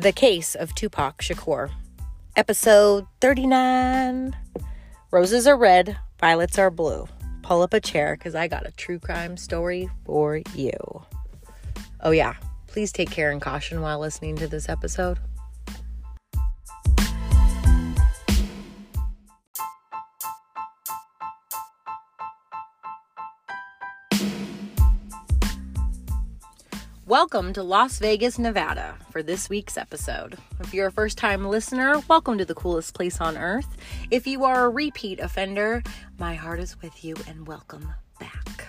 The Case of Tupac Shakur, episode 39. Roses are red, violets are blue. Pull up a chair because I got a true crime story for you. Oh, yeah, please take care and caution while listening to this episode. Welcome to Las Vegas, Nevada for this week's episode. If you're a first time listener, welcome to the coolest place on earth. If you are a repeat offender, my heart is with you and welcome back.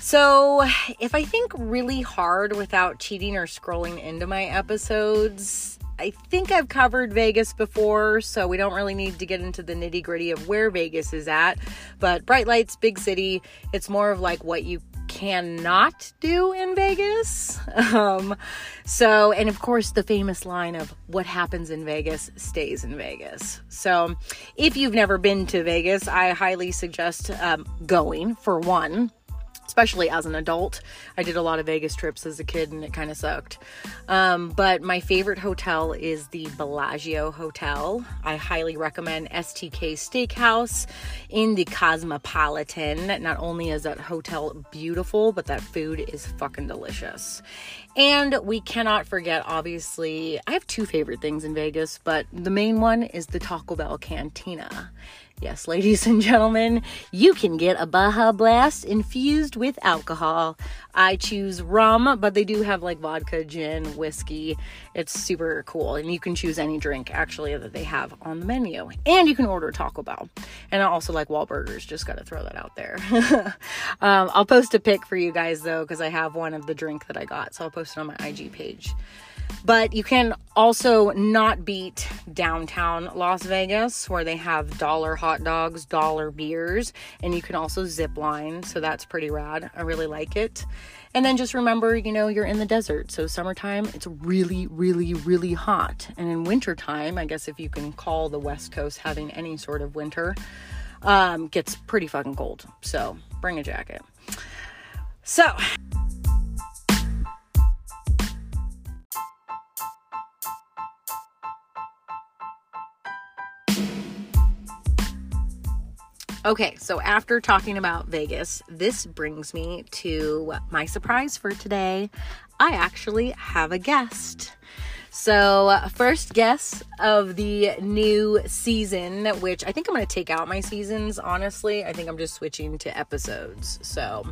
So, if I think really hard without cheating or scrolling into my episodes, I think I've covered Vegas before, so we don't really need to get into the nitty gritty of where Vegas is at. But bright lights, big city, it's more of like what you cannot do in Vegas. Um, so, and of course, the famous line of what happens in Vegas stays in Vegas. So, if you've never been to Vegas, I highly suggest um, going for one especially as an adult. I did a lot of Vegas trips as a kid and it kind of sucked. Um, but my favorite hotel is the Bellagio Hotel. I highly recommend STK Steakhouse in the Cosmopolitan. Not only is that hotel beautiful, but that food is fucking delicious. And we cannot forget, obviously, I have two favorite things in Vegas, but the main one is the Taco Bell Cantina. Yes, ladies and gentlemen, you can get a Baja Blast infused with alcohol. I choose rum, but they do have like vodka, gin, whiskey. It's super cool. And you can choose any drink actually that they have on the menu. And you can order Taco Bell. And I also like Wahlburgers, just got to throw that out there. um, I'll post a pic for you guys though, because I have one of the drink that I got. So I'll post it on my IG page. But you can also not beat downtown Las Vegas, where they have dollar hot dogs, dollar beers, and you can also zip line. So that's pretty rad. I really like it. And then just remember, you know, you're in the desert. So summertime, it's really, really, really hot. And in wintertime, I guess if you can call the West Coast having any sort of winter, um, gets pretty fucking cold. So bring a jacket. So. Okay, so after talking about Vegas, this brings me to my surprise for today. I actually have a guest. So, first guest of the new season, which I think I'm going to take out my seasons, honestly. I think I'm just switching to episodes. So,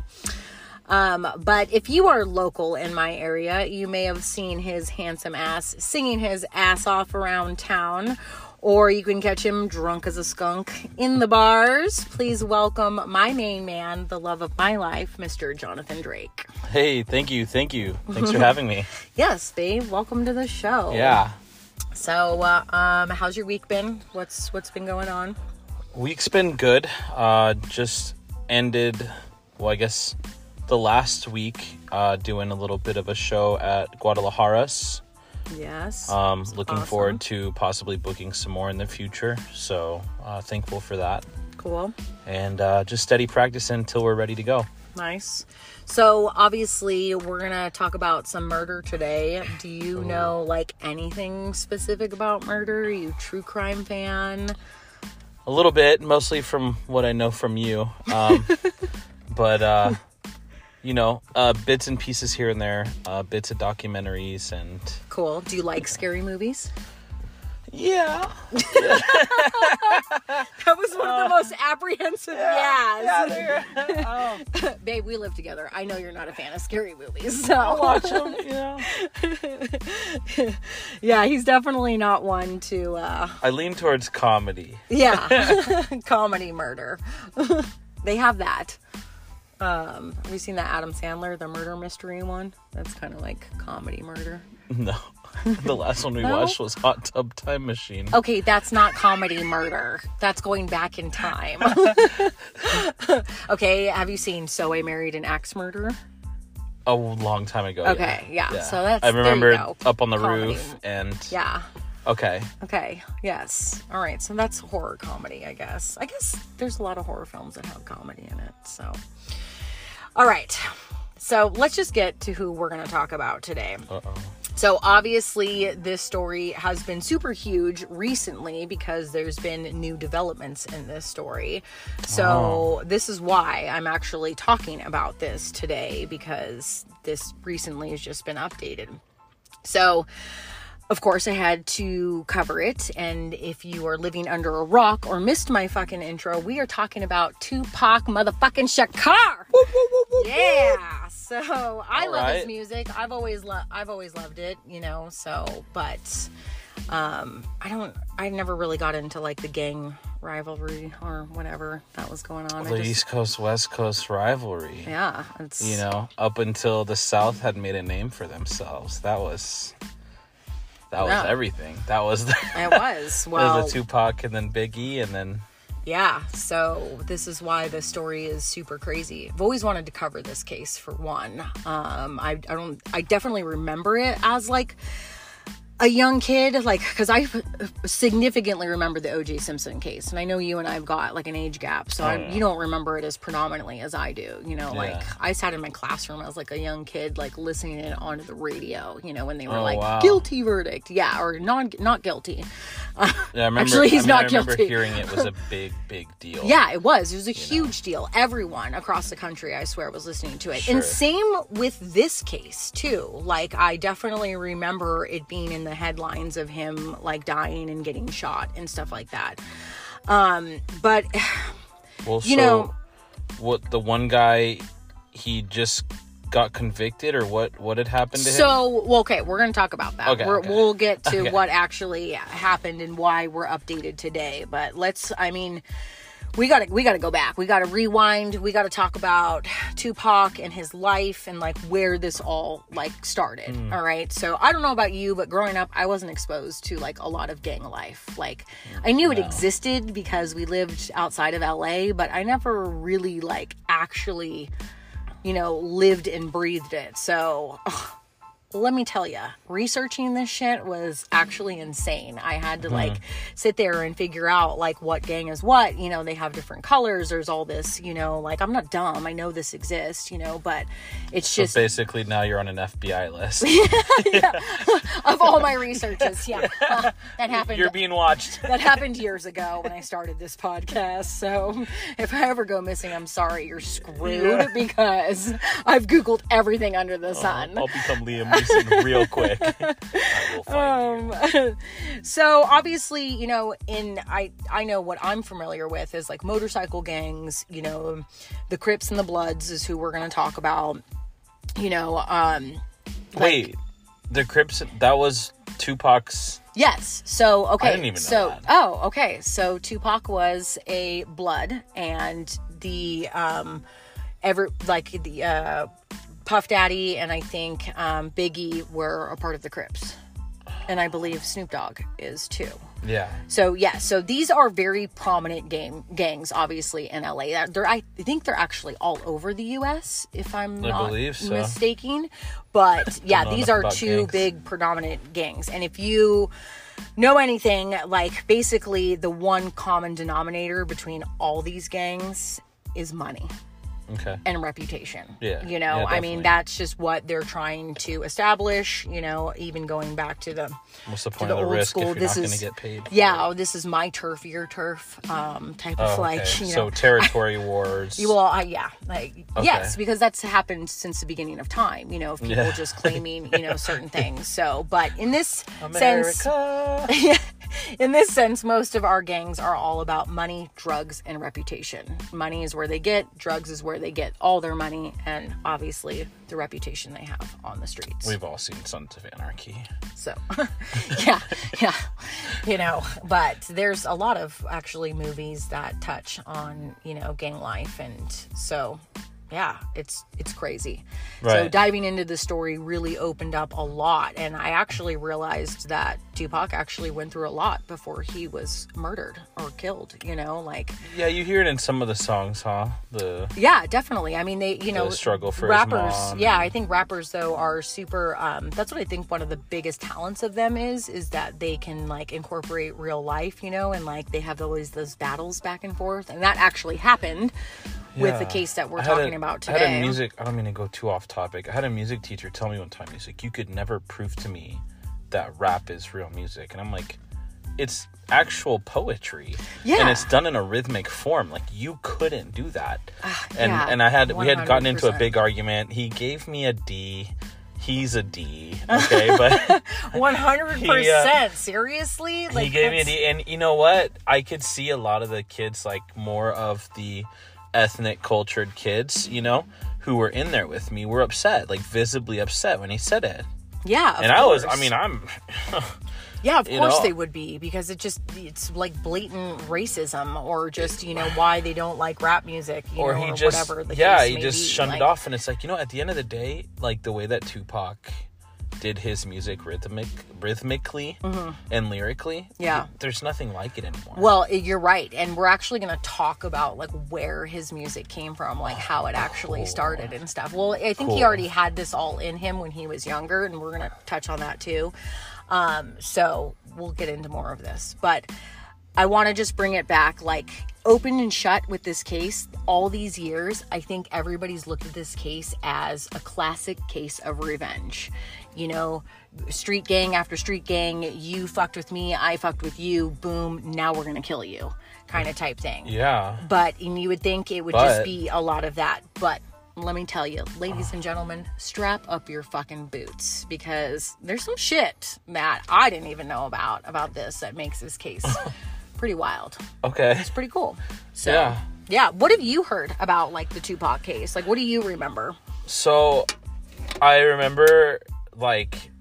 um, but if you are local in my area, you may have seen his handsome ass singing his ass off around town or you can catch him drunk as a skunk in the bars. Please welcome my main man, the love of my life, Mr. Jonathan Drake. Hey, thank you, thank you. Thanks for having me. yes, babe. Welcome to the show. Yeah. So, uh, um, how's your week been? What's what's been going on? Week's been good. Uh, just ended. Well, I guess the last week uh, doing a little bit of a show at Guadalajara's Yes. Um, looking awesome. forward to possibly booking some more in the future. So uh, thankful for that. Cool. And uh, just steady practice until we're ready to go. Nice. So obviously we're gonna talk about some murder today. Do you Ooh. know like anything specific about murder? Are you true crime fan? A little bit, mostly from what I know from you. Um, but uh, you know, uh, bits and pieces here and there, uh, bits of documentaries and. Cool. Do you like scary movies? Yeah. that was one of the most apprehensive yeah, yeahs. Yeah, oh. Babe, we live together. I know you're not a fan of scary movies, so I'll watch them. Yeah. yeah, he's definitely not one to. Uh... I lean towards comedy. Yeah, comedy murder. they have that. Um, have you seen that Adam Sandler, the murder mystery one? That's kind of like comedy murder. No. the last one we no? watched was Hot Tub Time Machine. Okay, that's not comedy murder. That's going back in time. okay, have you seen So I Married an Axe Murderer? A long time ago. Okay, yeah. yeah. So that's I remember up on the comedy. roof and yeah. Okay. Okay. Yes. All right. So that's horror comedy, I guess. I guess there's a lot of horror films that have comedy in it. So all right. So let's just get to who we're going to talk about today. Uh-oh. So So obviously, this story has been super huge recently because there's been new developments in this story. So this is why I'm actually talking about this today because this recently has just been updated. So, of course, I had to cover it. And if you are living under a rock or missed my fucking intro, we are talking about Tupac motherfucking Shakur. Yeah. So I All love his music. I've always loved. I've always loved it. You know. So, but um, I don't. I never really got into like the gang rivalry or whatever that was going on. The just- East Coast West Coast rivalry. yeah. It's You know, up until the South had made a name for themselves. That was that was everything. That was the, It was well. the Tupac and then Biggie and then Yeah, so this is why the story is super crazy. I've always wanted to cover this case for one. Um, I, I don't, I definitely remember it as like a young kid, like because I significantly remember the O.J. Simpson case, and I know you and I've got like an age gap, so I, oh, yeah. you don't remember it as predominantly as I do. You know, like I sat in my classroom as like a young kid, like listening it onto the radio. You know, when they were Oh, like wow. guilty verdict, yeah, or non not guilty. yeah, I remember, Actually, he's I mean, not I remember guilty. hearing it was a big, big deal. Yeah, it was. It was a huge deal. Everyone across the country, I swear, was listening to it. Sure. And same with this case, too. Like, I definitely remember it being in the headlines of him, like, dying and getting shot and stuff like that. Um, but Well, You so know- what the one guy he just got convicted or what what had happened to him? so, well, okay, we're going to talk about that. Okay, we're, okay. We'll get to Okay. what actually happened and why we're updated today. But let's, I mean, we gotta we gotta go back. We gotta rewind. We gotta talk about tupac and his life and like where this all like started. Hmm. all right? So i don't know about you but growing up i wasn't exposed to like a lot of gang life. Like i knew it existed because we lived outside of la but i never really like actually you know lived and breathed it. So let me tell you, researching this shit was actually insane. I had to like sit there and figure out like what gang is what. You know, they have different colors. There's all this, you know, like I'm not dumb. I know this exists, you know, but it's so just basically now you're on an FBI list. of all my researches. Yeah, Uh, that happened. you're being watched. that happened years ago when I started this podcast. So if I ever go missing, I'm sorry, you're screwed Yeah. because I've Googled everything under the sun. I'll become Liam Real quick. I will find you. um so obviously you know in i i know what i'm familiar with is like motorcycle gangs you know the crips and the bloods is who we're going to talk about you know um Wait, the Crips that was Tupac's yes so okay didn't even know so that. oh okay so tupac was a blood and the um ever like the uh puff daddy and i think um biggie were a part of the crips and i believe snoop dogg is too Yeah. So yeah, so these are very prominent game gangs, obviously in LA. They're- I think they're actually all over the U.S. If I'm I not so. mistaken. But yeah, these are two gangs. big predominant gangs, and if you know anything, like basically the one common denominator between all these gangs is money Okay. and reputation. Yeah, You know, yeah, I mean, that's just what they're trying to establish, you know, even going back to the What's the point the of the old risk school, this not going is- to get paid? yeah, oh, this is my turf, your turf, um, type Oh, of like, okay. you know. so territory wars. You well, I, yeah, like Okay. yes, because that's happened since the beginning of time. You know, of people Yeah. just claiming, you know, certain things. So, but in this sense, America. In this sense, most of our gangs are all about money, drugs, and reputation. Money is where they get, drugs is where they get all their money, and obviously the reputation they have on the streets. We've all seen Sons of Anarchy. So, yeah, yeah, you know, but there's a lot of actually movies that touch on, you know, gang life. And so, yeah, it's, it's crazy. So diving into the story really opened up a lot. And I actually realized that Tupac actually went through a lot before he was murdered or killed, you know, like, Yeah, you hear it in some of the songs, huh? The yeah, definitely. I mean, they, you know, struggle for rappers. yeah, and- I think rappers though are super. Um, that's what I think one of the biggest talents of them is, is that they can like incorporate real life, you know, and like they have always those battles back and forth, and that actually happened with the case that we're talking a- about I had a music. I don't mean to go too off topic. I had a music teacher tell me one time. He's like, "You could never prove to me that rap is real music," and I'm like, "It's actual poetry, Yeah. and it's done in a rhythmic form. Like you couldn't do that." and yeah, and I had we had gotten into a big argument. He gave me a D. He's a D. Okay, but One hundred He, uh, percent. Seriously, like he gave me a that's- D. And you know what? I could see a lot of the kids, like more of the ethnic cultured kids, you know, who were in there with me, were upset, like visibly upset when he said it. Yeah, of and I was, I mean, I'm. yeah, of course know- they would be because it just it's like blatant racism or just you know why they don't like rap music, you or know, he or just whatever. The yeah he just be. shunned Like, it off and it's like you know at the end of the day like the way that tupac did his music rhythmic rhythmically and lyrically Mm-hmm. Yeah. there's nothing like it anymore Well, you're right, and we're actually going to talk about like where his music came from, like how it actually Cool. started and stuff. Well, I think he already had this all in him when he was younger, and we're going to touch on that too. Um, so we'll get into more of this, but I want to just bring it back, like open and shut with this case. All these years, I think everybody's looked at this case as a classic case of revenge. You know, street gang after street gang, you fucked with me, I fucked with you, boom, now we're gonna kill you, kind of type thing. yeah But and you would think it would just be a lot of that. But let me tell you, ladies and gentlemen, strap up your fucking boots because there's some shit that I didn't even know about about this that makes this case pretty wild. okay It's pretty cool. So Yeah. yeah. What have you heard about like the Tupac case? Like what do you remember? so i remember like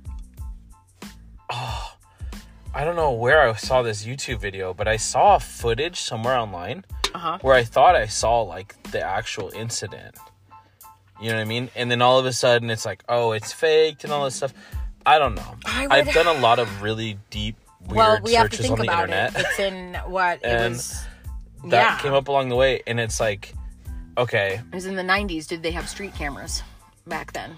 oh, i don't know where i saw this youtube video but i saw footage somewhere online Uh-huh. where i thought i saw like the actual incident you know what i mean and then all of a sudden it's like oh it's faked and all this stuff i don't know I i've done a lot of really deep weird well, we have searches on the internet it. It's in what it And was that yeah. came up along the way and it's like okay It was in the 90s. Did they have street cameras back then?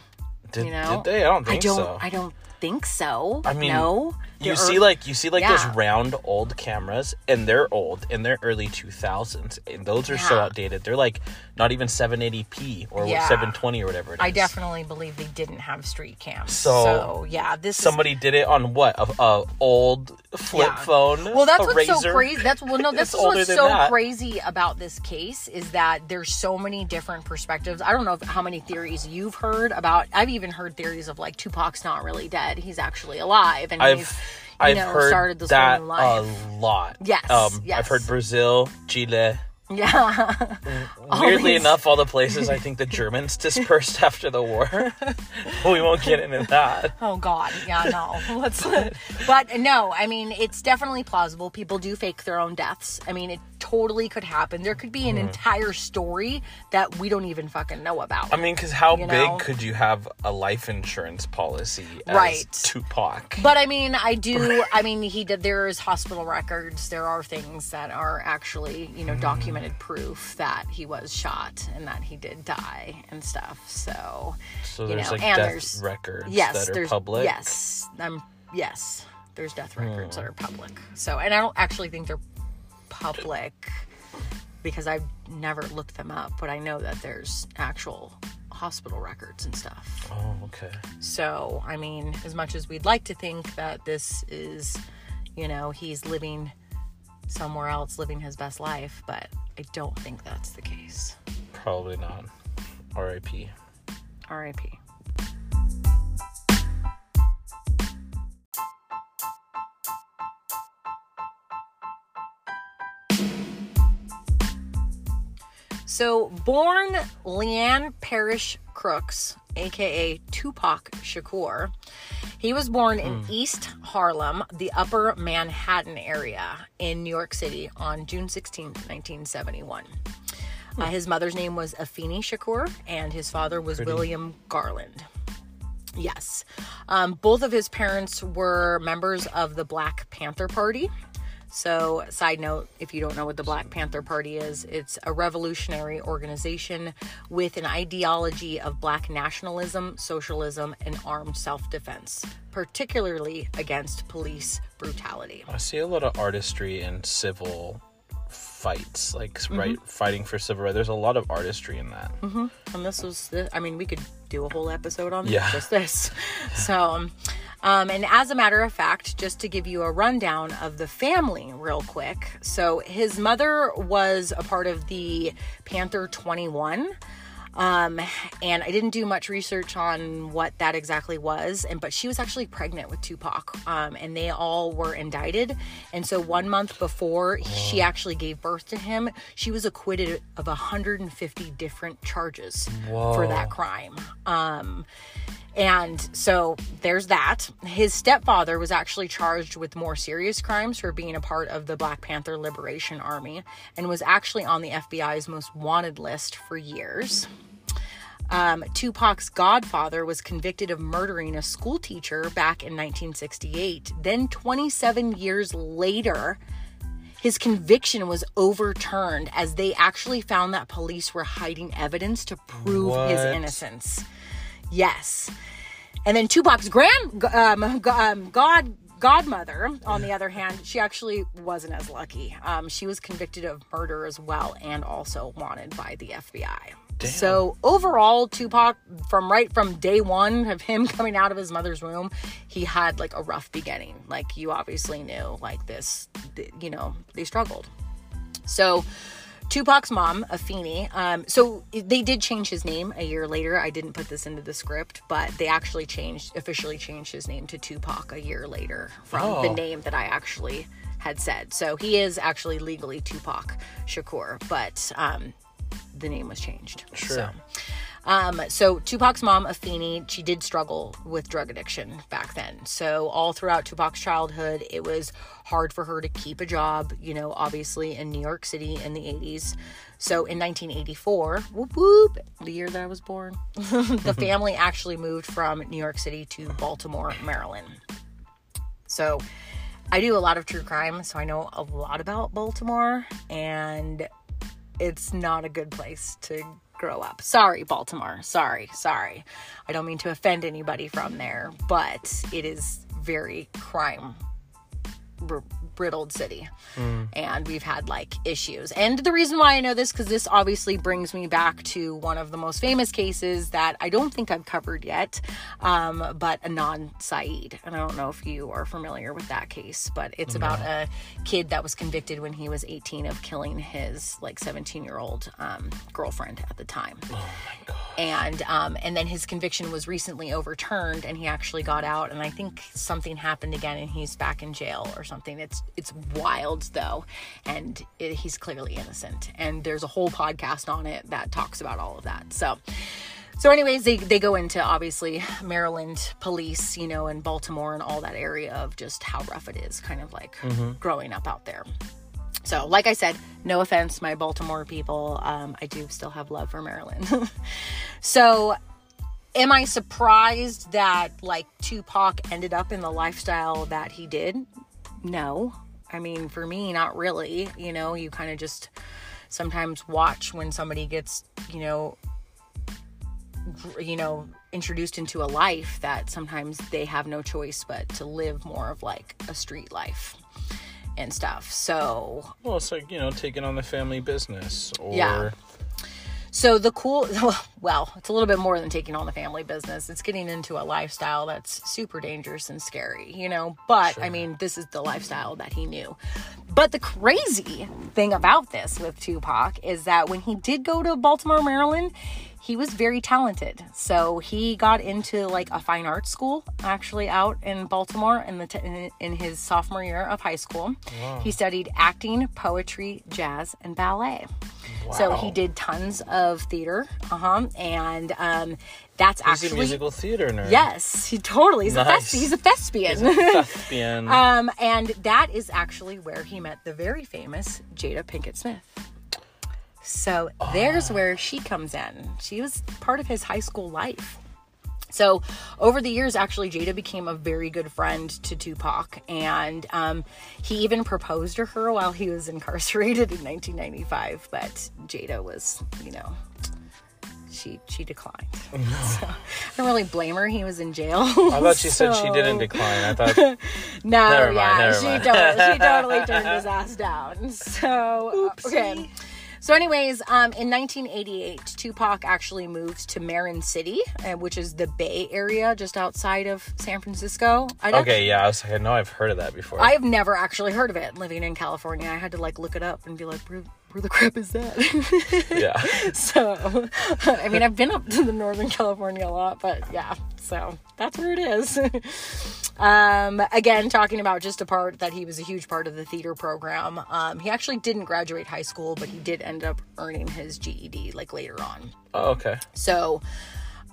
Did, You know? did they i don't think I don't so I don't think so. I mean, no. You There see like you see like Yeah. those round old cameras and they're old in their early 2000s and those are so outdated they're like not even 780p or Yeah. 720 or whatever it is I definitely believe they didn't have street cams. So- So, yeah, this is somebody did it on what a, a old flip Yeah. phone Well, that's what's razor. so crazy. That's well, no, this is what's so that. crazy about this case is that there's so many different perspectives. I don't know if, how many theories you've heard about. I've even heard theories of like Tupac's not really dead; he's actually alive, and I've he's I've know heard started this that new a lot. Yes, um I've heard Brazil Chile yeah, weirdly these- enough all the places I think the Germans dispersed after the war we won't get into that Oh God, yeah, no. Let's. but no, I mean, it's definitely plausible. People do fake their own deaths. I mean, it totally could happen. There could be an entire story that we don't even fucking know about. Hmm. I mean, because how You big could you have a life insurance policy as Right. Tupac? But I mean, I do. I mean, he did. There is hospital records. There are things that are actually, you know, documented proof that he was shot and that he did die and stuff. So, So you know, like and death there's records yes, that are there's public. yes, um, yes, there's death records that Hmm. are public. So, and I don't actually think they're public because I've never looked them up, but I know that there's actual hospital records and stuff. Oh, okay. So, I mean, as much as we'd like to think that this is, you know, he's living somewhere else, living his best life, but I don't think that's the case. Probably not. R.I.P. R.I.P. So, born Lesane Parish Crooks, aka Tupac Shakur, he was born in East Harlem, the upper Manhattan area in New York City on June 16, 1971. Uh, his mother's name was Afeni Shakur, and his father was William Garland. Yes. Um, both of his parents were members of the Black Panther Party. So, side note if you don't know what the Black Panther Party is, it's a revolutionary organization with an ideology of black nationalism, socialism, and armed self defense, particularly against police brutality. I see a lot of artistry and civil fights, like Mm-hmm. right fighting for civil rights. There's a lot of artistry in that. and this was the, i mean we could do a whole episode on Yeah. just this so um, and as a matter of fact just to give you a rundown of the family real quick so his mother was a part of the panther 21 um, and I didn't do much research on what that exactly was, and but she was actually pregnant with Tupac, um, and they all were indicted. And so one month before she actually gave birth to him, she was acquitted of 150 different charges for that crime. Um, and so there's that. His stepfather was actually charged with more serious crimes for being a part of the Black Panther Liberation Army and was actually on the FBI's most wanted list for years. Um, Tupac's godfather was convicted of murdering a school teacher back in 1968. Then, 27 years later, his conviction was overturned as they actually found that police were hiding evidence to prove his innocence. Yes. And then Tupac's grand um, um, god godmother, on the other hand, she actually wasn't as lucky. Um, she was convicted of murder as well, and also wanted by the FBI. So overall, Tupac, from right from day one of him coming out of his mother's womb, he had like a rough beginning. Like you obviously knew, like this, you know, they struggled. So Tupac's mom, Afeni, um, so they did change his name a year later. I didn't put this into the script, but they actually changed, officially changed his name to Tupac a year later from the Oh. name that I actually had said. So he is actually legally Tupac Shakur, but um, the name was changed. Sure. So. Um, so Tupac's mom, Afeni, she did struggle with drug addiction back then. So all throughout Tupac's childhood, it was hard for her to keep a job, you know, obviously in New York City in the 80s. So in 1984, whoop whoop, the year that I was born, the family actually moved from New York City to Baltimore, Maryland. So I do a lot of true crime, so I know a lot about Baltimore, and it's not a good place to grow up. Sorry, Baltimore. Sorry, sorry. I don't mean to offend anybody from there, but it is very crime brittled city. And we've had like issues. And the reason why i know this because this obviously brings me back to one of the most famous cases that i don't think i've covered yet um, but Adnan Syed. And i don't know if you are familiar with that case but it's about a kid that was convicted when he was 18 of killing his like 17 year old um, girlfriend at the time. Oh my and um, and then his conviction was recently overturned and he actually got out and i think something happened again and he's back in jail or something. It's it's wild though and it, he's clearly innocent and there's a whole podcast on it that talks about all of that so so anyways they, they go into obviously maryland police you know and baltimore and all that area of just how rough it is kind of like growing up out there so, like I said, no offense, my Baltimore people. Um, I do still have love for Maryland. so, am I surprised that like Tupac ended up in the lifestyle that he did? No. I mean, for me, not really. You know, you kind of just sometimes watch when somebody gets, you know, you know, introduced into a life that sometimes they have no choice but to live more of like a street life and stuff. So, Well, it's like you know taking on the family business or Yeah. So the cool, well, it's a little bit more than taking on the family business. It's getting into a lifestyle that's super dangerous and scary, you know. But I mean, this is the lifestyle that he knew. But the crazy thing about this with Tupac is that when he did go to Baltimore, Maryland, he was very talented. So he got into like a fine arts school actually out in Baltimore in the t- in his sophomore year of high school. He studied acting, poetry, jazz, and ballet. Wow. So he did tons of theater, uh huh, and um, that's He's a actually musical theater nerd. yes, he totally he's a Nice. he's a thespian. Thespian. um, and that is actually where he met the very famous Jada Pinkett Smith. So there's where she comes in. She was part of his high school life. So over the years, actually, Jada became a very good friend to Tupac, and um, he even proposed to her while he was incarcerated in 1995. But Jada was, you know, she she declined. so I don't really blame her. He was in jail. I thought she said she didn't decline. I thought No, Never mind, yeah, never she mind. totally, she totally turned his ass down. So uh, okay. So, anyways, um, in 1988, Tupac actually moved to Marin City, uh, which is the Bay Area just outside of San Francisco. I'd actually- okay, yeah. I was like, I know I've heard of that before. I have never actually heard of it living in California. I had to like look it up and be like, where, where the crap is that? yeah. so, I mean, I've been up to the Northern California a lot, but yeah, so that's where it is. um, again, talking about just a part that he was a huge part of the theater program. Um, he actually didn't graduate high school, but he did end up earning his GED like later on. Oh, okay. So,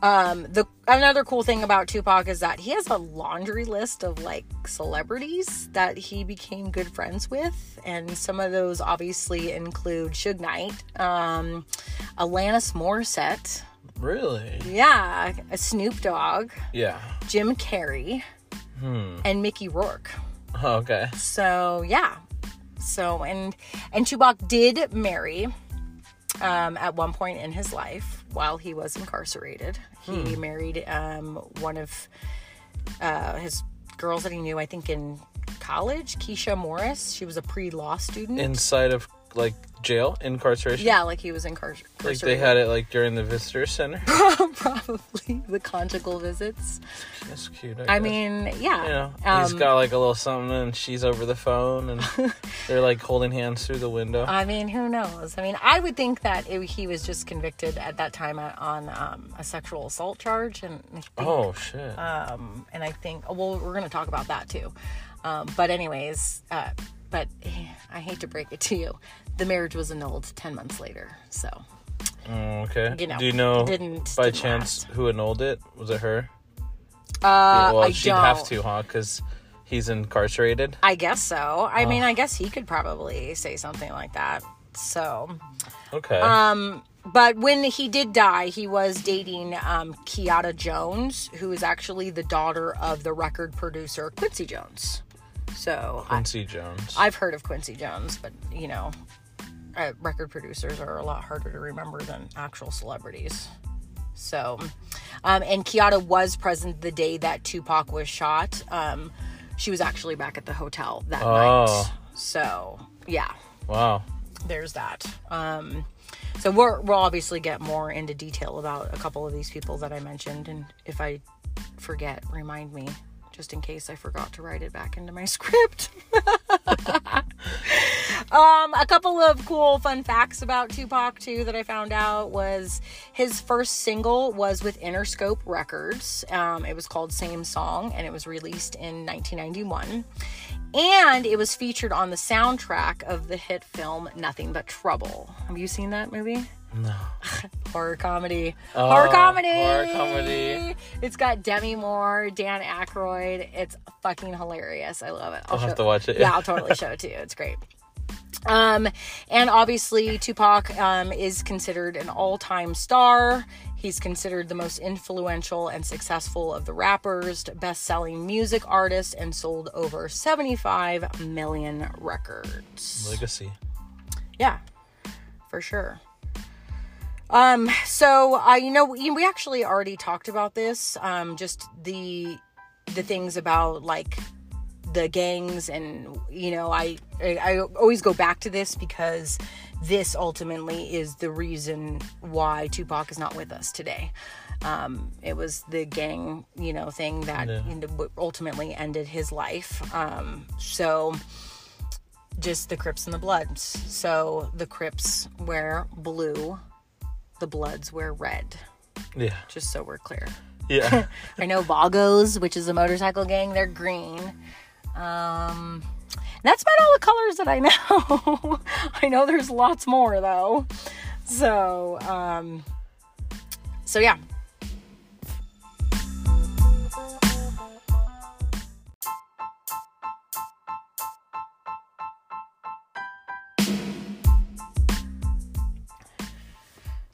um, the another cool thing about Tupac is that he has a laundry list of like celebrities that he became good friends with, and some of those obviously include Suge Knight, um, Alanis Morissette, Really? yeah, a Snoop Dogg, Yeah. Jim Carrey, and Mickey Rourke. Oh, okay. So yeah. So and and Tupac did marry um, at one point in his life while he was incarcerated. He married um, one of uh, his girls that he knew, I think in college, Keisha Morris. She was a pre-law student. Inside of like jail, incarceration. yeah, like he was incarcerated. Like they had it like during the visitor center. probably the conjugal visits. That's cute. I guess. mean, yeah. you know, um, he's got like a little something, and she's over the phone, and they're like holding hands through the window. I mean, who knows? I mean, I would think that it, he was just convicted at that time on um, a sexual assault charge, and think, oh shit. um, and I think well, we're to talk about that too. Um, but anyways, uh, but I hate to break it to you, the marriage was annulled ten months later. So Oh, okay. you know, Do you know didn't- by didn't chance last. who annulled it? Was it her? uh, well, I she'd don't. have to, huh? Because he's incarcerated. I guess so. I mean, I guess he could probably say something like that. So. Okay. Um, but when he did die, he was dating um, Kidada Jones, who is actually the daughter of the record producer Quincy Jones. So I, Quincy Jones. I've heard of Quincy Jones, but you know, uh, record producers are a lot harder to remember than actual celebrities. So, um, and Kidada was present the day that Tupac was shot. Um, she was actually back at the hotel that Oh. night. So, yeah wow. there's that. Um, so we're, we'll obviously get more into detail about a couple of these people that I mentioned, and if I forget, remind me, just in case I forgot to write it back into my script. um, a couple of cool fun facts about Tupac too that I found out was his first single was with Interscope Records. Um, it was called Same Song, and it was released in 1991 and it was featured on the soundtrack of the hit film Nothing But Trouble. Have you seen that movie? No. Horror comedy. Oh, horror comedy. horror comedy. It's got Demi Moore, Dan Aykroyd. It's fucking hilarious. I love it. I'll have show- to watch it. Yeah, I'll totally show it to you. It's great. Um, and obviously Tupac um, is considered an all-time star. He's considered the most influential and successful of the rappers, best-selling music artist, and sold over 75 million records. Legacy. Yeah, for sure. Um, so uh, you know, we, we actually already talked about this. Um, just the the things about like the gangs, and you know, I, I I always go back to this because this ultimately is the reason why Tupac is not with us today. Um, it was the gang, you know, thing that Yeah. ultimately ended his life. Um, so just the Crips and the Bloods. So the Crips wear blue, the Bloods wear red, Yeah. just so we're clear. Yeah. I know Vagos, which is a motorcycle gang, they're green. Um, that's about all the colors that I know. I know there's lots more though. So, um, so yeah.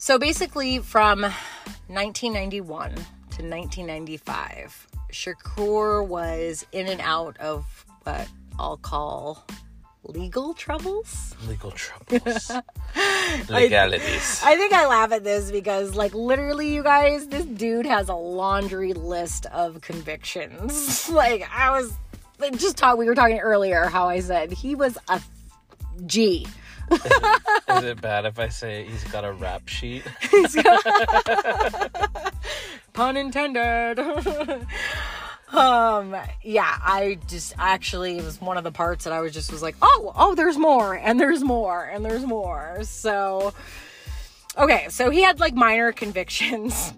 So basically, from 1991 to 1995, Shakur was in and out of what I'll call legal troubles. Legal troubles. Legalities. I think I laugh at this because, like, literally, you guys, this dude has a laundry list of convictions. like, I was just talk. We were talking earlier how I said he was a G. Is it bad if I say he's got a rap sheet? Pun intended. um yeah i just actually it was one of the parts that i was just was like oh oh there's more and there's more and there's more. So okay so he had like minor convictions.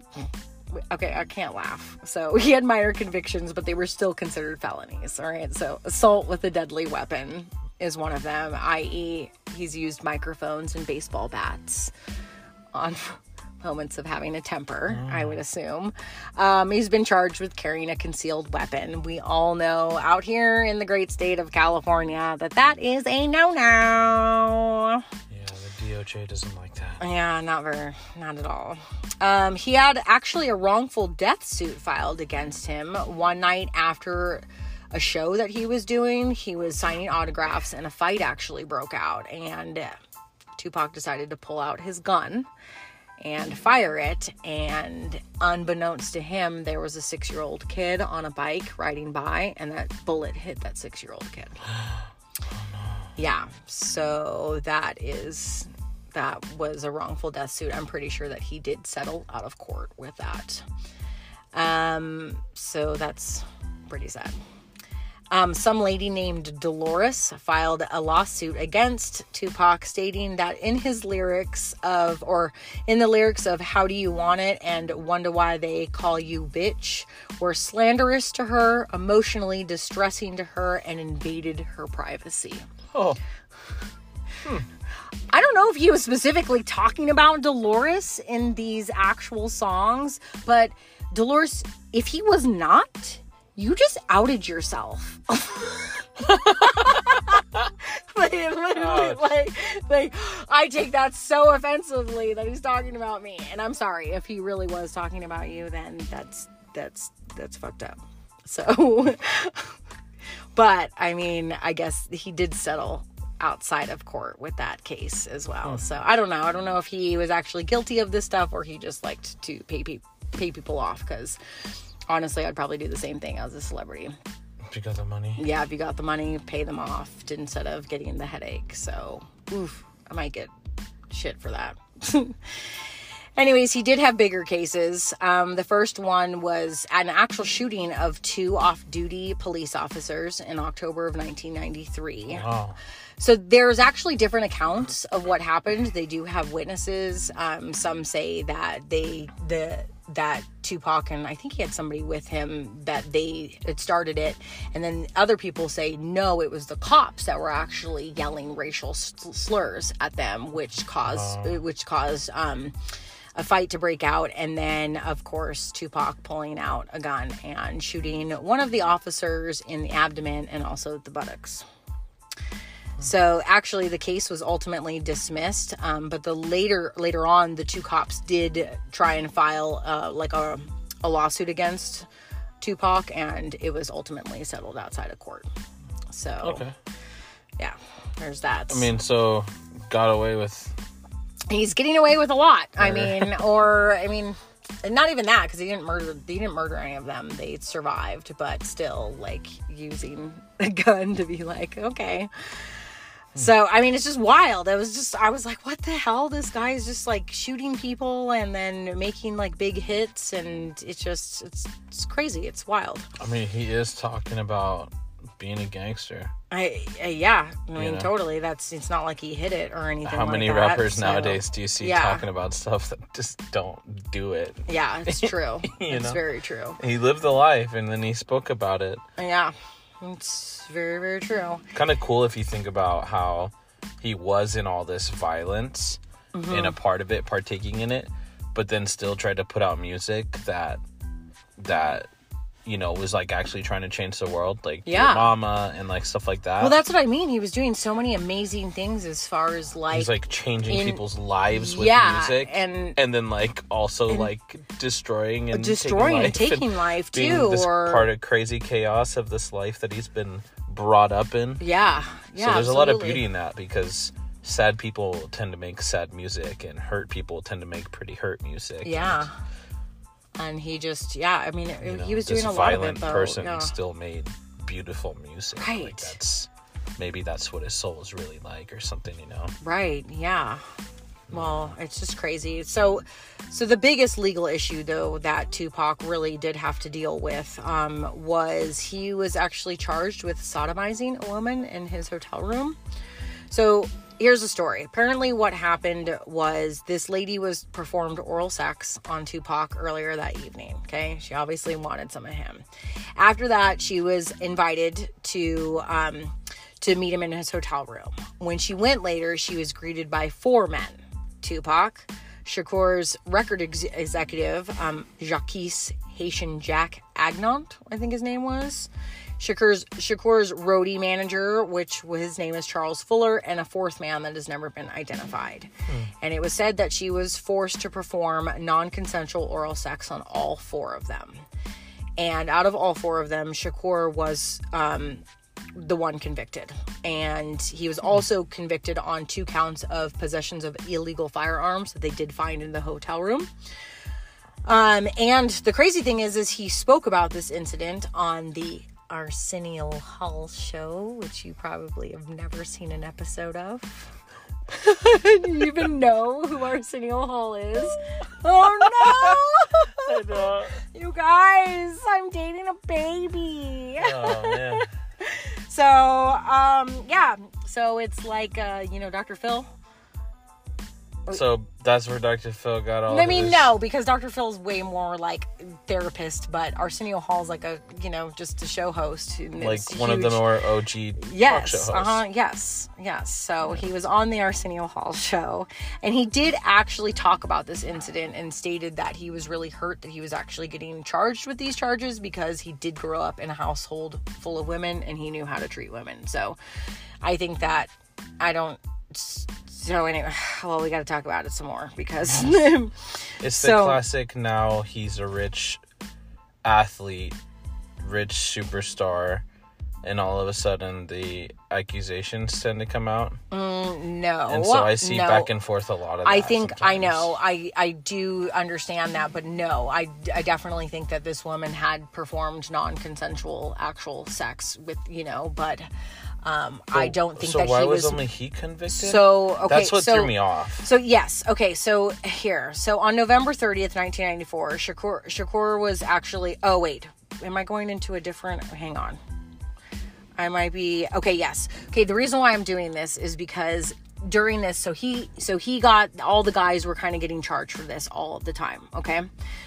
Okay i can't laugh. So he had minor convictions but they were still considered felonies all right? So assault with a deadly weapon is one of them i.e he's used microphones and baseball bats on moments of having a temper, I would assume. Um, he's been charged with carrying a concealed weapon. We all know out here in the great state of California that that is a no no. Yeah, the DOJ doesn't like that. Yeah, not very, not at all. Um, he had actually a wrongful death suit filed against him one night after a show that he was doing. He was signing autographs, and a fight actually broke out. And Tupac decided to pull out his gun and fire it. And unbeknownst to him, there was a six year old kid on a bike riding by, and that bullet hit that six year old kid. Yeah, so that is that was a wrongful death suit. I'm pretty sure that he did settle out of court with that. Um, so that's pretty sad. Um, some lady named Dolores filed a lawsuit against Tupac, stating that in his lyrics of, or in the lyrics of How Do You Want It and Wonder Why They Call You Bitch, were slanderous to her, emotionally distressing to her, and invaded her privacy. Oh, I don't know if he was specifically talking about Dolores in these actual songs, but Dolores, if he was not, you just outed yourself. like, literally, like, like, I take that so offensively that he's talking about me. And I'm sorry if he really was talking about you, then that's that's that's fucked up. So, but I mean, I guess he did settle outside of court with that case as well. Hmm. So I don't know. I don't know if he was actually guilty of this stuff or he just liked to pay pe- pay people off because honestly, I'd probably do the same thing as a celebrity. if you got the money. Yeah, if you got the money, pay them off instead of getting the headache. So, oof, I might get shit for that. Anyways, he did have bigger cases. Um, the first one was an actual shooting of two off duty police officers in October of 1993. Oh, So there's actually different accounts of what happened. They do have witnesses. Um, some say that they the that Tupac and I think he had somebody with him that they had started it, and then other people say no, it was the cops that were actually yelling racial slurs at them, which caused which caused um, a fight to break out, and then of course Tupac pulling out a gun and shooting one of the officers in the abdomen and also the buttocks. So actually, the case was ultimately dismissed. Um, but the later later on, the two cops did try and file uh, like a, a lawsuit against Tupac, and it was ultimately settled outside of court. So okay. yeah, there's that. I mean, so got away with. he's getting away with a lot. I mean, or I mean, not even that because he didn't murder. He didn't murder any of them. They survived, but still, like using a gun to be like, okay. So I mean, it's just wild. It was just I was like, what the hell? This guy is just like shooting people and then making like big hits, and it's just it's it's crazy. It's wild. I mean, he is talking about being a gangster. I, I yeah. I mean, know? totally. That's it's not like he hit it or anything. How like many that, rappers so- nowadays do you see yeah. talking about stuff that just don't do it? Yeah, it's true. It's know? very true. He lived the life and then he spoke about it. Yeah, it's very, very true. Kind of cool if you think about how he was in all this violence Mm-hmm. and a part of it, partaking in it, but then still tried to put out music that that you know was like actually trying to change the world, like Yeah. Mama and like stuff like that. Well, that's what I mean. He was doing so many amazing things as far as like, He's like changing in- people's lives with yeah, music, and- and then like also like destroying and destroying and taking life taking life being too, this or part of crazy chaos of this life that he's been brought up in. Yeah. Yeah. so there's a lot of beauty in that because sad people tend to make sad music and hurt people tend to make pretty hurt music. Yeah. And he just, yeah, I mean, You know, he was doing a lot of violent it, though. person yeah. still made beautiful music. Like Right. that's maybe that's what his soul is really like or something, you know. Right. Yeah. Well, it's just crazy. So, so the biggest legal issue though that Tupac really did have to deal with um, was he was actually charged with sodomizing a woman in his hotel room. So here's the story. Apparently, what happened was this lady was performed oral sex on Tupac earlier that evening. Okay, she obviously wanted some of him. After that, she was invited to um, to meet him in his hotel room. When she went later, she was greeted by four men: Tupac, Shakur's record ex- executive, um, Jacques Haitian Jack Agnant, I think his name was. Shakur's Shakur's roadie manager, which his name is Charles Fuller, and a fourth man that has never been identified. And it was said that she was forced to perform non-consensual oral sex on all four of them. And out of all four of them, Shakur was um, the one convicted. And he was also convicted on two counts of possessions of illegal firearms that they did find in the hotel room. Um, and the crazy thing is, is he spoke about this incident on the Arsenio Hall show, which you probably have never seen an episode of. Do you even know who Arsenio Hall is? Oh no! You guys, I'm dating a baby. Oh man. So, um, yeah. So it's like, uh, you know, Dr. Phil. So that's where Dr. Phil got all I mean, his- no, because Dr. Phil's way more like therapist, but Arsenio Hall's like a, you know, just a show host. like one of the huge. more OG talk show Yes, hosts. uh huh, yes, yes. So he was on the Arsenio Hall show, and he did actually talk about this incident and stated that he was really hurt that he was actually getting charged with these charges because he did grow up in a household full of women and he knew how to treat women. So I think that I don't. So anyway, well, we got to talk about it some more because It's the classic now he's a rich athlete, rich superstar, and all of a sudden the accusations tend to come out. Mm, no. And so I see no. back and forth a lot of I think I know. I I do understand that, but no, I I definitely think that this woman had performed non-consensual actual sex with you know, but um, I don't think so that why he was, was. only he convicted? so okay, That's what so, threw me off. So yes, okay. So here, so on November thirtieth, nineteen ninety four, Shakur Shakur was actually. Oh wait, am I going into a different? Hang on. I might be okay. Yes. Okay. The reason why I'm doing this is because during this, so he, so he got all the guys were kind of getting charged for this all of the time. Okay.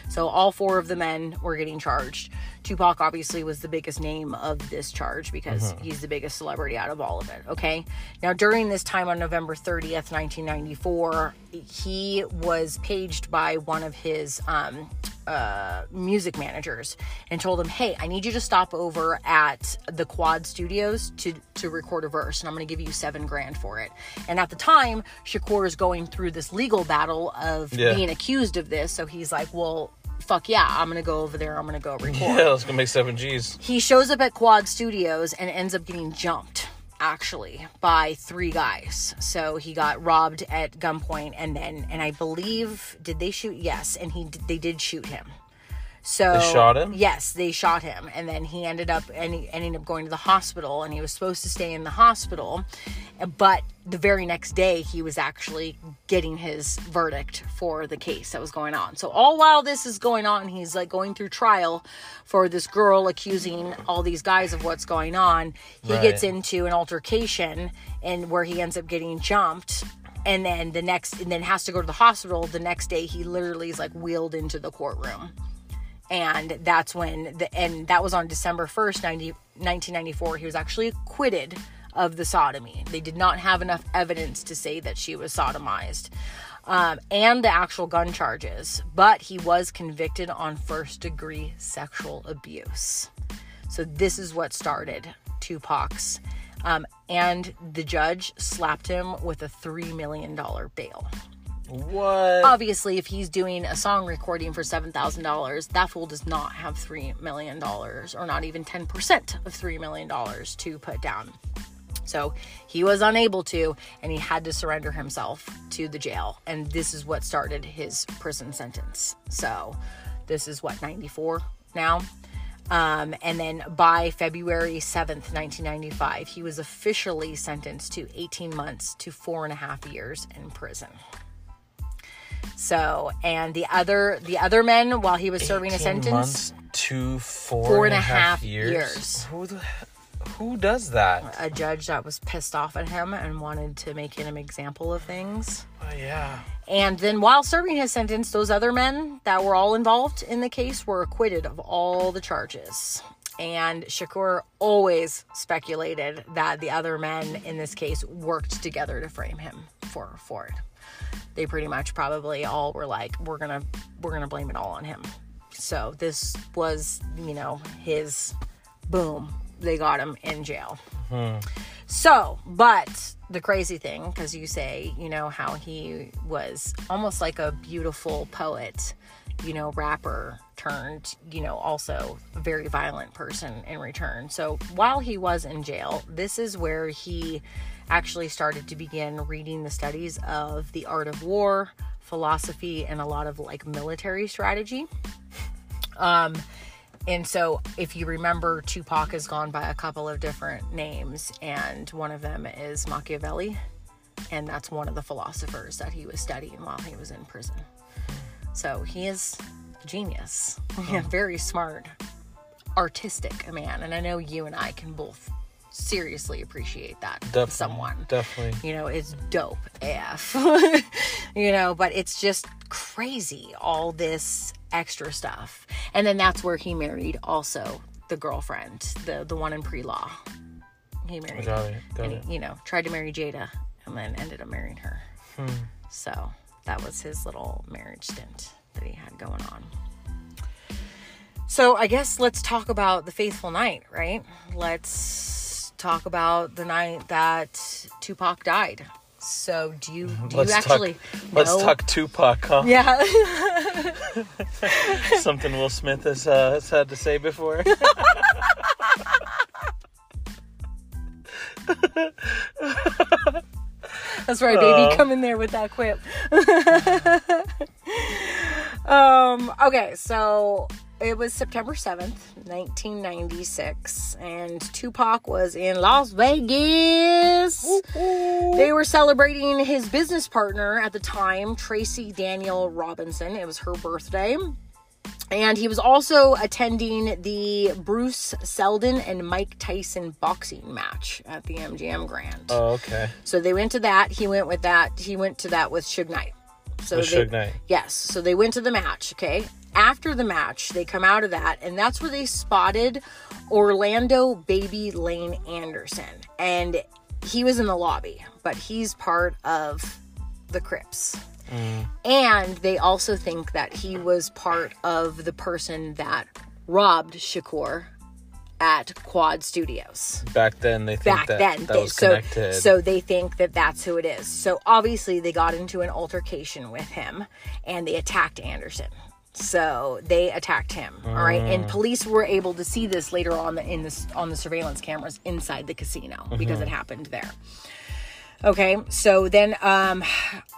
So all four of the men were getting charged. Tupac obviously was the biggest name of this charge because he's the biggest celebrity out of all of it. Okay. Now during this time on November 30th, 1994, he was paged by one of his um, uh, music managers and told them, "Hey, I need you to stop over at the Quad Studios to to record a verse, and I'm going to give you seven grand for it." And at the time, Shakur is going through this legal battle of Yeah. being accused of this, so he's like, "Well." Fuck yeah, I'm gonna go over there. I'm gonna go record. Yeah, let's go make seven G's. He shows up at Quad Studios and ends up getting jumped, actually, by three guys. So he got robbed at gunpoint, and then, and I believe, did they shoot? Yes, and he they did shoot him. So They shot him? Yes, they shot him, and then he ended up and he ended up going to the hospital, and he was supposed to stay in the hospital, but the very next day he was actually getting his verdict for the case that was going on. So all while this is going on, he's like going through trial for this girl accusing all these guys of what's going on. He Right. gets into an altercation and where he ends up getting jumped and then the next and then has to go to the hospital the next day he literally is like wheeled into the courtroom and that's when the and that was on december 1st 90, 1994 he was actually acquitted of the sodomy. They did not have enough evidence to say that she was sodomized um, and the actual gun charges but he was convicted on first degree sexual abuse. So this is what started tupac's um, and the judge slapped him with a $3 million bail What? Obviously, if he's doing a song recording for $7,000, that fool does not have $3 million or not even 10% of $3 million to put down. So he was unable to, and he had to surrender himself to the jail. And this is what started his prison sentence. So this is what, 94 now? Um, and then by February 7th, 1995, he was officially sentenced to 18 months to four and a half years in prison. So, and the other the other men, while he was serving a sentence, months to four, Four and and a half, half years. years. Who the, who does that? a judge that was pissed off at him and wanted to make him an example of things. Oh, yeah. And then while serving his sentence, those other men that were all involved in the case were acquitted of all the charges. And Shakur always speculated that the other men in this case worked together to frame him for for it. They pretty much probably all were like, "We're gonna we're gonna blame it all on him." So this was, you know, his boom. They got him in jail. So, but the crazy thing, because you say, you know, how he was almost like a beautiful poet, you know, rapper turned, you know, also a very violent person in return. So while he was in jail, this is where he actually started to begin reading the studies of the art of war, philosophy, and a lot of like military strategy. Um, and so, if you remember, Tupac has gone by a couple of different names, and one of them is Machiavelli, and that's one of the philosophers that he was studying while he was in prison. So, he is a genius, yeah, very smart, artistic man, and I know you and I can both seriously appreciate that in Definitely. someone Definitely. you know it's dope af you know but it's just crazy all this extra stuff. And then that's where he married also the girlfriend the the one in pre-law. He married Got it. Got and he, you know tried to marry jada and then ended up marrying her. Hmm. So that was his little marriage stint that he had going on. So i guess let's talk about the faithful night right? Let's talk about the night that tupac died so do you do Let's you actually talk. Let's talk Tupac, huh? yeah Something Will Smith has, uh, has had to say before. That's right, baby. Uh. Come in there with that quip. um, okay, so it was September 7th, 1996, and Tupac was in Las Vegas. They were celebrating his business partner at the time, Tracy Daniel Robinson. It was her birthday. And he was also attending the Bruce Seldon and Mike Tyson boxing match at the MGM Grand. oh, okay. So they went to that. He went with that. He went to that with Suge Knight. So With they, Suge Knight. Yes. So they went to the match. Okay. After the match, they come out of that, and that's where they spotted Orlando Baby Lane Anderson, and he was in the lobby, but he's part of the Crips. And they also think that he was part of the person that robbed Shakur at Quad Studios Back then, they think back that then. that They- was so, so they think that that's who it is. So obviously they got into an altercation with him and they attacked Anderson. So they attacked him. All right, and police were able to see this later on the, in this on the surveillance cameras inside the casino because Mm-hmm. it happened there. Okay, so then, um,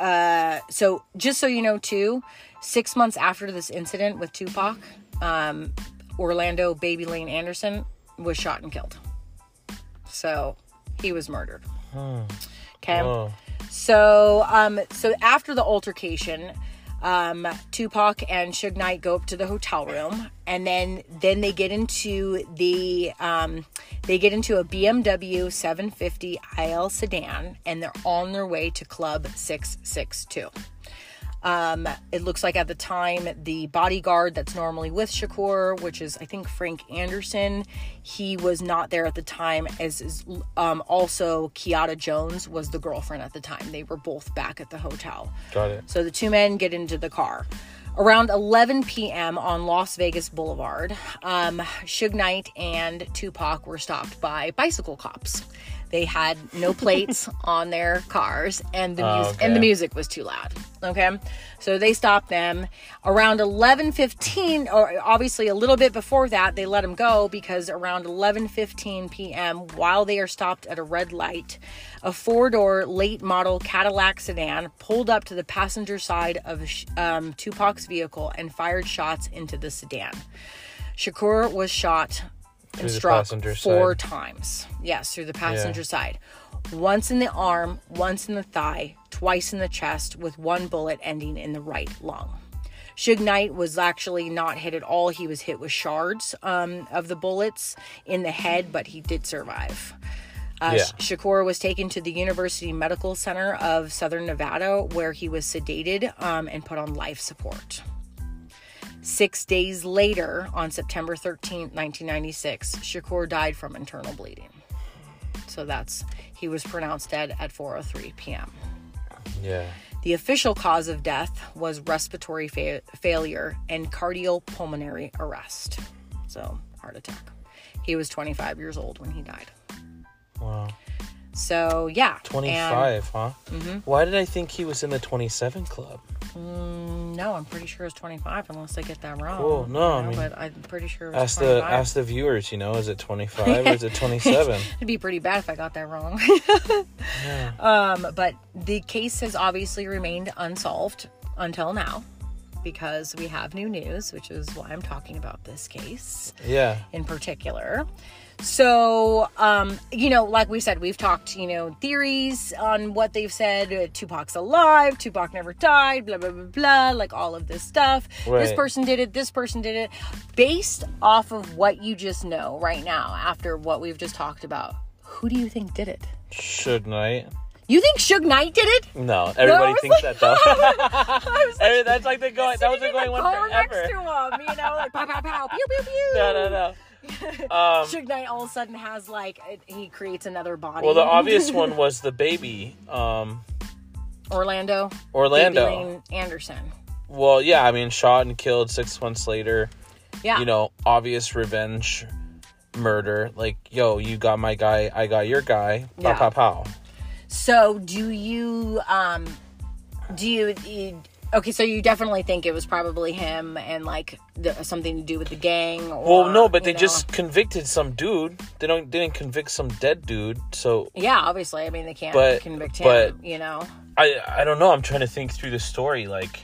uh, so just so you know, too, six months after this incident with Tupac, um, Orlando Baby Lane Anderson was shot and killed. So he was murdered. Okay. Oh, So, um, so after the altercation, um, Tupac and Suge Knight go up to the hotel room, and then then they get into the um, they get into a BMW 750 IL sedan, and they're on their way to Club 662. Um, it looks like at the time the bodyguard that's normally with Shakur, which is I think Frank Anderson, he was not there at the time. As is um, also Kidada Jones was the girlfriend at the time. They were both back at the hotel. got it. So the two men get into the car. Around 11 p.m. on Las Vegas Boulevard, um, Suge Knight and Tupac were stopped by bicycle cops. They had no plates on their cars, and the Oh, music and the music was too loud. Okay, so they stopped them around eleven fifteen, or obviously a little bit before that. They let them go because around eleven fifteen p.m., while they are stopped at a red light, a four door late model Cadillac sedan pulled up to the passenger side of um, Tupac's vehicle and fired shots into the sedan. Shakur was shot and struck four side. times. Yes, through the passenger side. Once in the arm, once in the thigh, twice in the chest, with one bullet ending in the right lung. Suge Knight was actually not hit at all. He was hit with shards um, of the bullets in the head, but he did survive. Uh, Yeah. Shakur was taken to the University Medical Center of Southern Nevada, where he was sedated um, and put on life support. Six days later, on September 13th, 1996, Shakur died from internal bleeding. So that's, he was pronounced dead at 4.03 p.m. Yeah. The official cause of death was respiratory fa- failure and cardiopulmonary arrest. So, heart attack. He was 25 years old when he died. Wow. So, yeah. 25, huh? Mm-hmm. Why did I think he was in the 27 club? no, I'm pretty sure it's 25 unless I get that wrong. Cool. No, you know, mean, but I'm pretty sure Ask 25. the ask the viewers, you know, is it 25 or is it 27? It'd be pretty bad if I got that wrong. Um, but the case has obviously remained unsolved until now because we have new news, which is why I'm talking about this case yeah. in particular. So, um, you know, like we said, we've talked, you know, theories on what they've said. Uh, Tupac's alive, Tupac never died, blah, blah, blah, blah, like all of this stuff. This person did it, this person did it. Based off of what you just know right now, after what we've just talked about, who do you think did it? Suge Knight. You think Suge Knight did it? No, everybody was thinks like- that though. Was I mean, that's like the going. That was the going one car next to him, you know, like pow pow pow, pew pew pew. No, no, no. Um, Suge Knight all of a sudden has like he creates another body. well, the obvious one was the baby, um, Orlando. Orlando. Baby Lane Anderson. Well, yeah, I mean, shot and killed six months later. Yeah. You know, obvious revenge murder. Like, yo, you got my guy, I got your guy. Pow, Yeah. pow, pow. So do you um do you, you okay? So you definitely think it was probably him and like the, something to do with the gang? Or, Well, no, but they know- just convicted some dude. They don't they didn't convict some dead dude. So yeah, obviously. I mean, they can't But- convict him. but- you know. I I don't know. I'm trying to think through the story. Like,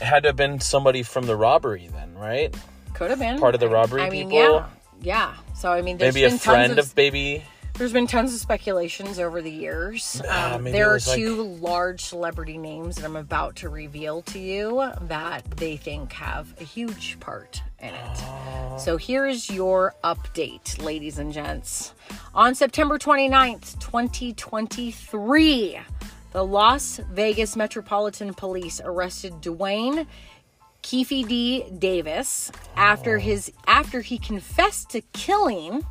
it had to have been somebody from the robbery, then, right? Could have been Part of the robbery I mean, people? yeah, yeah. So I mean, there's Maybe a friend tons of baby. There's been tons of speculations over the years. Ah, Um, there are was like- two large celebrity names that I'm about to reveal to you that they think have a huge part in it. So here's your update, ladies and gents. On September 29th, 2023, the Las Vegas Metropolitan Police arrested Duane Keffe D. Davis after his after he confessed to killing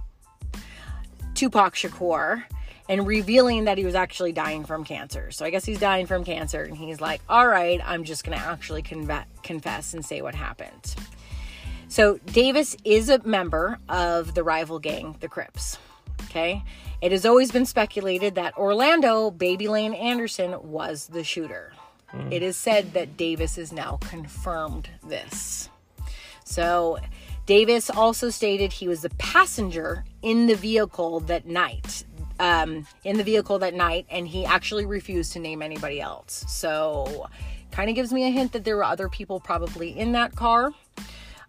Tupac Shakur and revealing that he was actually dying from cancer. So I guess he's dying from cancer and he's like, "All right, I'm just going to actually conve- confess and say what happened." So Davis is a member of the rival gang, the Crips. Okay? It has always been speculated that Orlando Baby Lane Anderson was the shooter. Hmm. It is said that Davis has now confirmed this. So, Davis also stated he was the passenger in the vehicle that night. Um, in the vehicle that night, and he actually refused to name anybody else. So, kind of gives me a hint that there were other people probably in that car.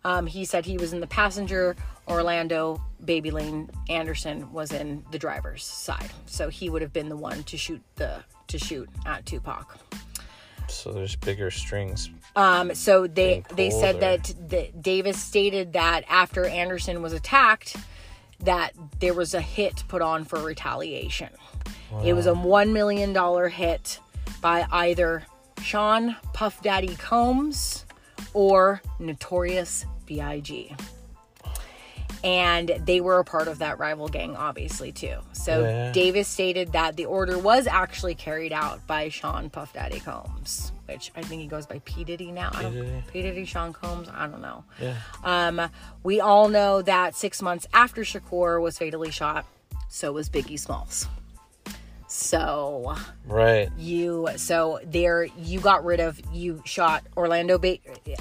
Um, he said he was in the passenger. Orlando Baby Lane Anderson was in the driver's side, so he would have been the one to shoot the to shoot at Tupac. So there's bigger strings. Um, so they they said that that Davis stated that after Anderson was attacked, that there was a hit put on for retaliation. It was a one million dollar hit by either Sean Puff Daddy Combs or Notorious B.I.G. And they were a part of that rival gang, obviously, too. So Yeah. Davis stated that the order was actually carried out by Sean Puff Daddy Combs, which I think he goes by P. Diddy now. Don't, Diddy. P. Diddy, Sean Combs, I don't know. Yeah. Um, we all know that six months after Shakur was fatally shot, So was Biggie Smalls. So Right. you so there you got rid of you shot Orlando ba-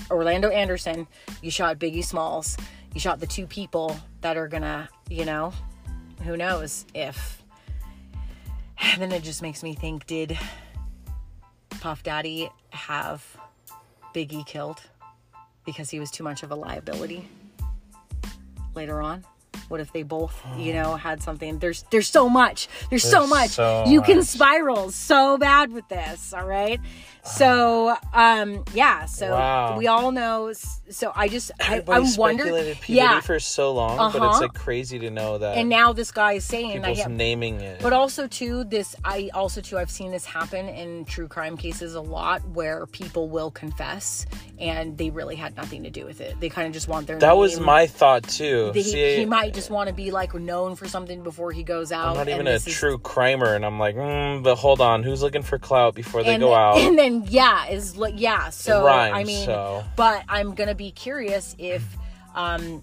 Orlando Anderson, you shot Biggie Smalls, you shot the two people that are gonna, you know, who knows if and then it just makes me think did Puff Daddy have Biggie killed because he was too much of a liability later on? What if they both, you know, had something? There's there's so much. There's, so much. so you can spiral so bad with this, all right? So, um yeah, so Wow. we all know so I just I, Everybody I'm wondering speculated puberty yeah. for so long, but Uh-huh. it's like crazy to know that and now this guy is saying I people's have naming it. but also too, this I also too I've seen this happen in true crime cases a lot where people will confess and they really had nothing to do with it. They kind of just want their that was my thought too. He, See, he might just want to be like known for something before he goes out. I'm not even a is- true crimer, and I'm like, mm, but hold on, who's looking for clout before they go out? and then yeah, is like yeah. So rhymes, I mean, so. but I'm gonna be curious if um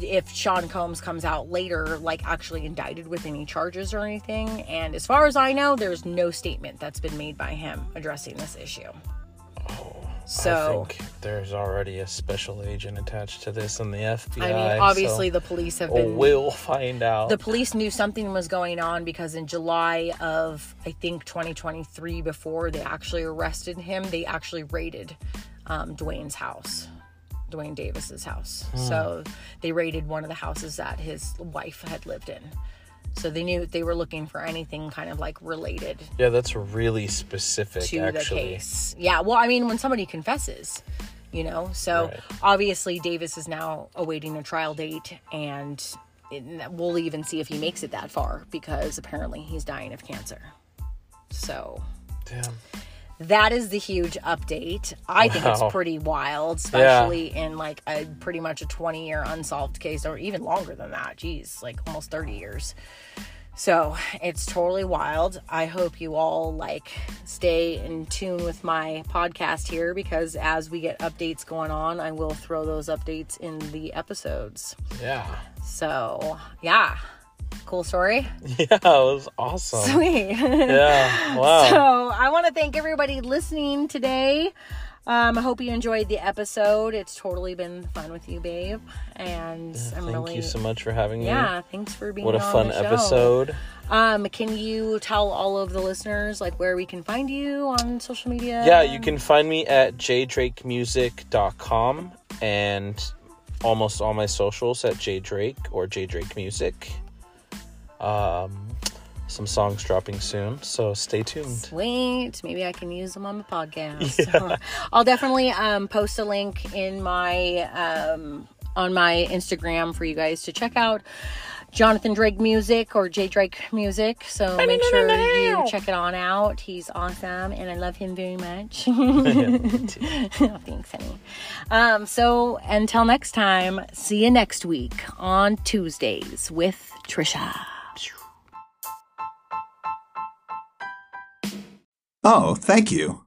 if Sean Combs comes out later, like actually indicted with any charges or anything. And as far as I know, there's no statement that's been made by him addressing this issue. So I think there's already a special agent attached to this in the FBI. I mean, obviously so the police have been we'll find out. the police knew something was going on because in July of I think 2023, before they actually arrested him, they actually raided um, Duane's house, Duane Davis's house. So they raided one of the houses that his wife had lived in. So they knew they were looking for anything kind of like related yeah, that's really specific, to actually. the case. Yeah, well, I mean, when somebody confesses, you know, so Right. obviously Davis is now awaiting a trial date, and it, we'll even see if he makes it that far because apparently he's dying of cancer. So Damn. That is the huge update. I think Wow. it's pretty wild, especially in like a pretty much a 20 year unsolved case, or even longer than that. Geez, like almost 30 years. So it's totally wild. I hope you all like stay in tune with my podcast here because as we get updates going on, I will throw those updates in the episodes. Yeah. So yeah, cool story. Yeah, it was awesome. Sweet. yeah. Wow. So I want to thank everybody listening today. Um, I hope you enjoyed the episode. It's totally been fun with you, babe. And I'm Thank really you so much for having me. yeah. Thanks for being What a fun episode. Um, can you tell all of the listeners like where we can find you on social media? Yeah, you can find me at jdrakemusic.com and almost all my socials at jdrake or jdrakemusic. Um, some songs dropping soon, so stay tuned. Sweet. Maybe I can use them on the podcast. Yeah. I'll definitely um, post a link in my um, on my Instagram for you guys to check out. Jonathan Drake Music or J Drake Music. So make sure you check it on out. He's awesome and I love him very much. oh, thanks, honey. Um, so until next time, see you next week on Tuesdays with Trisha. Oh, thank you.